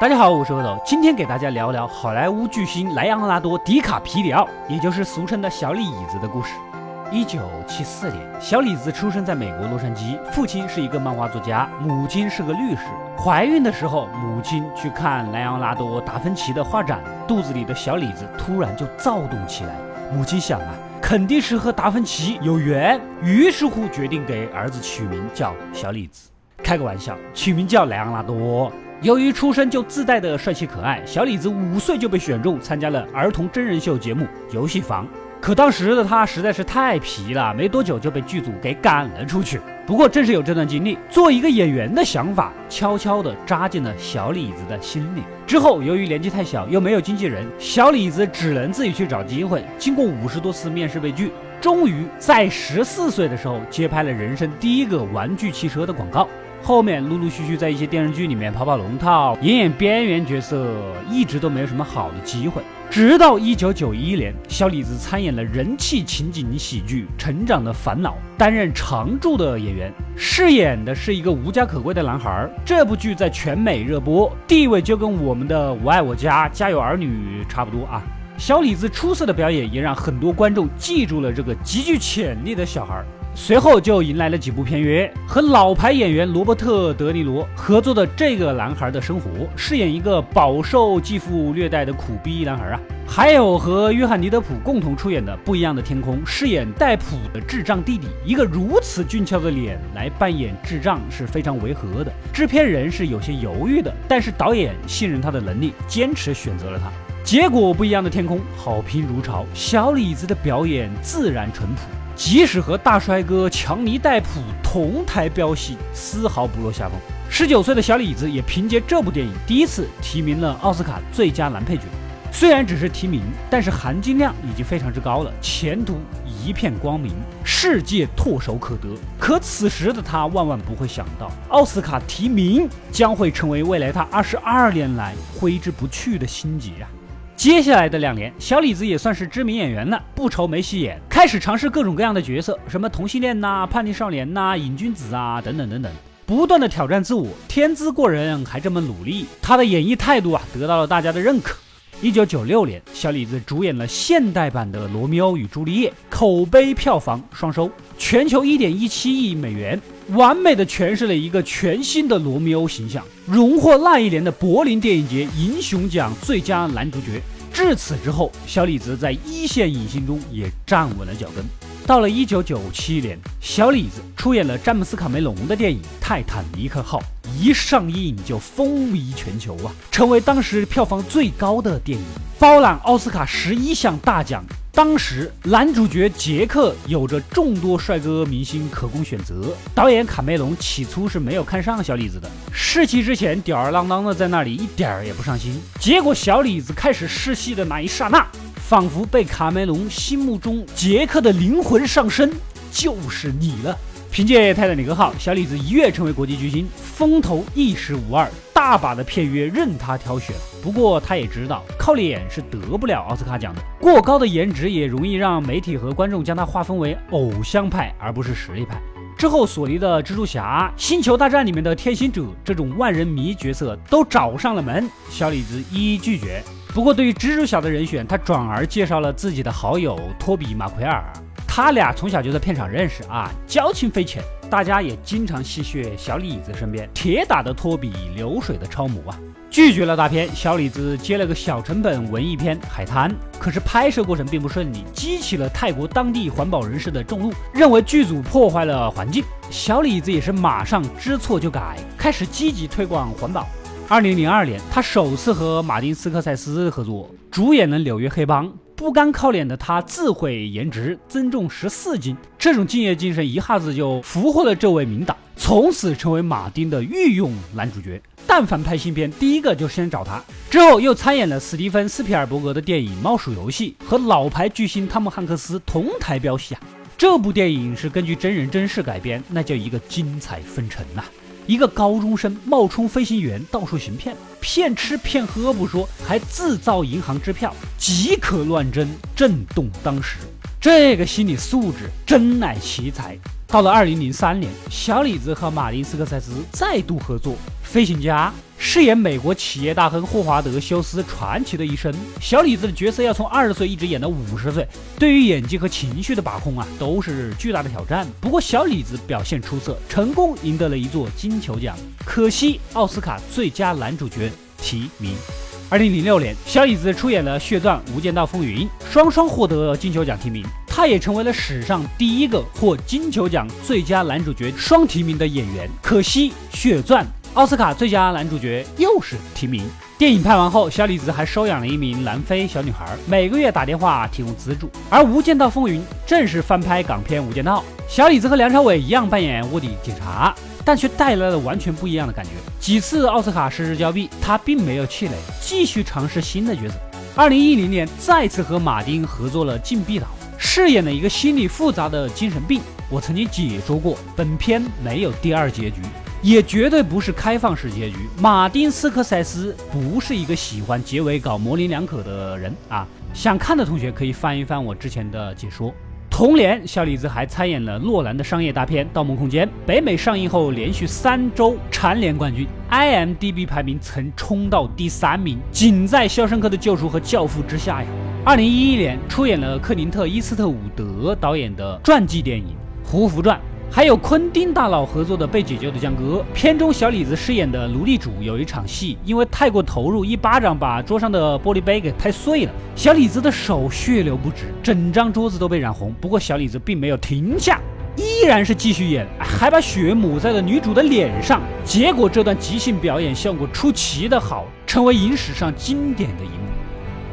大家好，我是阿斗，今天给大家聊聊好莱坞巨星莱昂纳多·迪卡皮里奥，也就是俗称的小李子的故事。一九七四年，小李子出生在美国洛杉矶，父亲是一个漫画作家，母亲是个律师。怀孕的时候，母亲去看莱昂纳多·达芬奇的画展，肚子里的小李子突然就躁动起来。母亲想啊，肯定是和达芬奇有缘，于是乎决定给儿子取名叫小李子。开个玩笑，取名叫莱昂纳多。由于出生就自带的帅气可爱，小李子五岁就被选中参加了儿童真人秀节目《游戏房》。可当时的他实在是太皮了，没多久就被剧组给赶了出去。不过正是有这段经历，做一个演员的想法悄悄地扎进了小李子的心里。之后由于年纪太小，又没有经纪人，小李子只能自己去找机会。经过五十多次面试被拒，终于在十四岁的时候接拍了人生第一个玩具汽车的广告。后面陆陆续续在一些电视剧里面跑跑龙套，演演边缘角色，一直都没有什么好的机会。直到一九九一年，小李子参演了人气情景喜剧《成长的烦恼》，担任常驻的演员，饰演的是一个无家可归的男孩。这部剧在全美热播，地位就跟我们的《我爱我家》《家有儿女》差不多啊。小李子出色的表演也让很多观众记住了这个极具潜力的小孩。随后就迎来了几部片约，和老牌演员罗伯特·德尼罗合作的《这个男孩的生活》，饰演一个饱受继父虐待的苦逼男孩啊；还有和约翰尼·德普共同出演的《不一样的天空》，饰演戴普的智障弟弟。一个如此俊俏的脸来扮演智障是非常违和的，制片人是有些犹豫的，但是导演信任他的能力，坚持选择了他。结果，《不一样的天空》好评如潮，小李子的表演自然淳朴。即使和大帅哥强尼戴普同台飙戏，丝毫不落下风。十九岁的小李子也凭借这部电影第一次提名了奥斯卡最佳男配角。虽然只是提名，但是含金量已经非常之高了，前途一片光明，世界唾手可得。可此时的他万万不会想到，奥斯卡提名将会成为未来他二十二年来挥之不去的心结啊！接下来的两年，小李子也算是知名演员了，不愁没戏演，开始尝试各种各样的角色，什么同性恋呐、叛逆少年呐、瘾君子啊，等等等等，不断的挑战自我，天资过人，还这么努力，他的演绎态度啊，得到了大家的认可。一九九六年，小李子主演了现代版的《罗密欧与朱丽叶》，口碑票房双收，全球一点一七亿美元，完美的诠释了一个全新的罗密欧形象，荣获那一年的柏林电影节银熊奖最佳男主角。至此之后，小李子在一线影星中也站稳了脚跟。到了一九九七年，小李子出演了詹姆斯·卡梅隆的电影《泰坦尼克号》。一上映就风靡全球啊，成为当时票房最高的电影，包揽奥斯卡十一项大奖。当时男主角杰克有着众多帅哥明星可供选择，导演卡梅隆起初是没有看上小李子的，试戏之前吊儿郎当的在那里一点儿也不上心。结果小李子开始试戏的那一刹那，仿佛被卡梅隆心目中杰克的灵魂上身，就是你了。凭借《泰坦尼克号》，小李子一跃成为国际巨星，风头一时无二，大把的片约任他挑选。不过他也知道，靠脸是得不了奥斯卡奖的，过高的颜值也容易让媒体和观众将他划分为偶像派而不是实力派。之后索尼的蜘蛛侠、星球大战里面的天行者这种万人。迷角色都找上了门，小李子一一拒绝。不过对于蜘蛛侠的人。选，他转而介绍了自己的好友托比·马奎尔。他俩从小就在片场认识啊，交情匪浅，大家也经常戏谑小李子身边铁打的托比，流水的超模啊。拒绝了大片，小李子接了个小成本文艺片《海滩》，可是拍摄过程并不顺利，激起了泰国当地环保人士的众怒，认为剧组破坏了环境。小李子也是马上知错就改，开始积极推广环保。二零零二年，他首次和马丁斯科塞斯合作，主演了《纽约黑帮》。不甘靠脸的他自毁颜值，增重十四斤，这种敬业精神一下子就俘获了这位名导，从此成为马丁的御用男主角。但凡拍新片，第一个就先找他。之后又参演了史蒂芬斯皮尔伯格的电影《猫鼠游戏》，和老牌巨星汤姆汉克斯同台飙戏啊！这部电影是根据真人真事改编，那叫一个精彩纷呈呐！一个高中生冒充飞行员到处行骗，骗吃骗喝不说，还自造银行支票，即可乱真，震动当时。这个心理素质真乃奇才。到了二零零三年，小李子和马丁斯科塞斯再度合作《飞行家》，饰演美国企业大亨霍华德·休斯传奇的一生。小李子的角色要从二十岁一直演到五十岁，对于演技和情绪的把控啊，都是巨大的挑战。不过小李子表现出色，成功赢得了一座金球奖，可惜奥斯卡最佳男主角提名。二零零六年，小李子出演了《血钻》《无间道风云》，双双获得金球奖提名。他也成为了史上第一个获金球奖最佳男主角双提名的演员。可惜，《血钻》奥斯卡最佳男主角又是提名。电影拍完后，小李子还收养了一名南非小女孩，每个月打电话提供资助。而《无间道风云》正是翻拍港片《无间道》，小李子和梁朝伟一样扮演卧底警察，但却带来了完全不一样的感觉。几次奥斯卡失之交臂，他并没有气馁，继续尝试新的角色。二零一零年，再次和马丁合作了《禁闭岛》。饰演了一个心理复杂的精神病。我曾经解说过，本片没有第二结局，也绝对不是开放式结局。马丁斯科塞斯不是一个喜欢结尾搞模棱两可的人啊！想看的同学可以翻一翻我之前的解说。同年，小李子还参演了诺兰的商业大片《盗梦空间》，北美上映后连续三周蝉联冠军，IMDB 排名曾冲到第三名，仅在《肖申克的救赎》和《教父》之下呀。二零一一年，出演了克林特·伊斯特伍德导演的传记电影《胡佛传》，还有昆汀大佬合作的《被解救的江哥》。片中小李子饰演的奴隶主有一场戏，因为太过投入，一巴掌把桌上的玻璃杯给拍碎了，小李子的手血流不止，整张桌子都被染红。不过小李子并没有停下，依然是继续演，还把血抹在了女主的脸上。结果这段即兴表演效果出奇的好，成为影史上经典的一幕。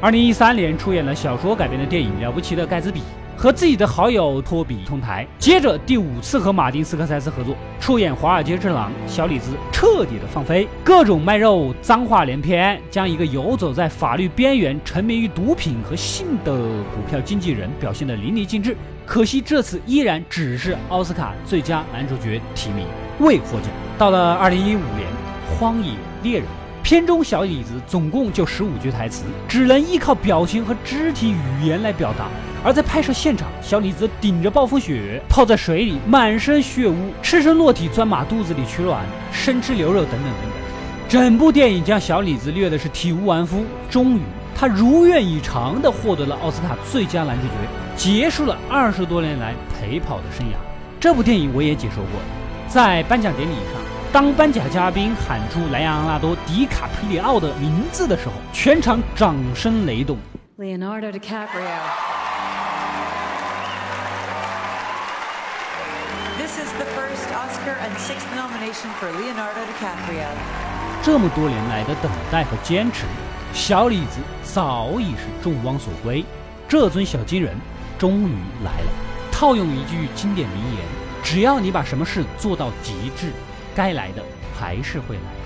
二零一三年出演了小说改编的电影《了不起的盖茨比》，和自己的好友托比同台。接着第五次和马丁斯科塞斯合作，出演《华尔街之狼》，小李子彻底的放飞，各种卖肉，脏话连篇，将一个游走在法律边缘、沉迷于毒品和性的股票经纪人表现的淋漓尽致。可惜这次依然只是奥斯卡最佳男主角提名，未获奖。到了二零一五年，《荒野猎人》。片中小李子总共就十五句台词，只能依靠表情和肢体语言来表达。而在拍摄现场，小李子顶着暴风雪，泡在水里，满身血污，赤身裸体钻马肚子里取卵，生吃牛肉等等等等。整部电影将小李子虐的是体无完肤。终于，他如愿以偿地获得了奥斯卡最佳男主角，结束了二十多年来陪跑的生涯。这部电影我也解说过，在颁奖典礼上。当颁奖嘉宾喊出莱昂纳多·迪卡皮里奥的名字的时候，全场掌声雷动。Leonardo DiCaprio。This is the first Oscar and sixth nomination for Leonardo DiCaprio。这么多年来的等待和坚持，小李子早已是众望所归。这尊小金人终于来了。套用一句经典名言：只要你把什么事做到极致。该来的还是会来。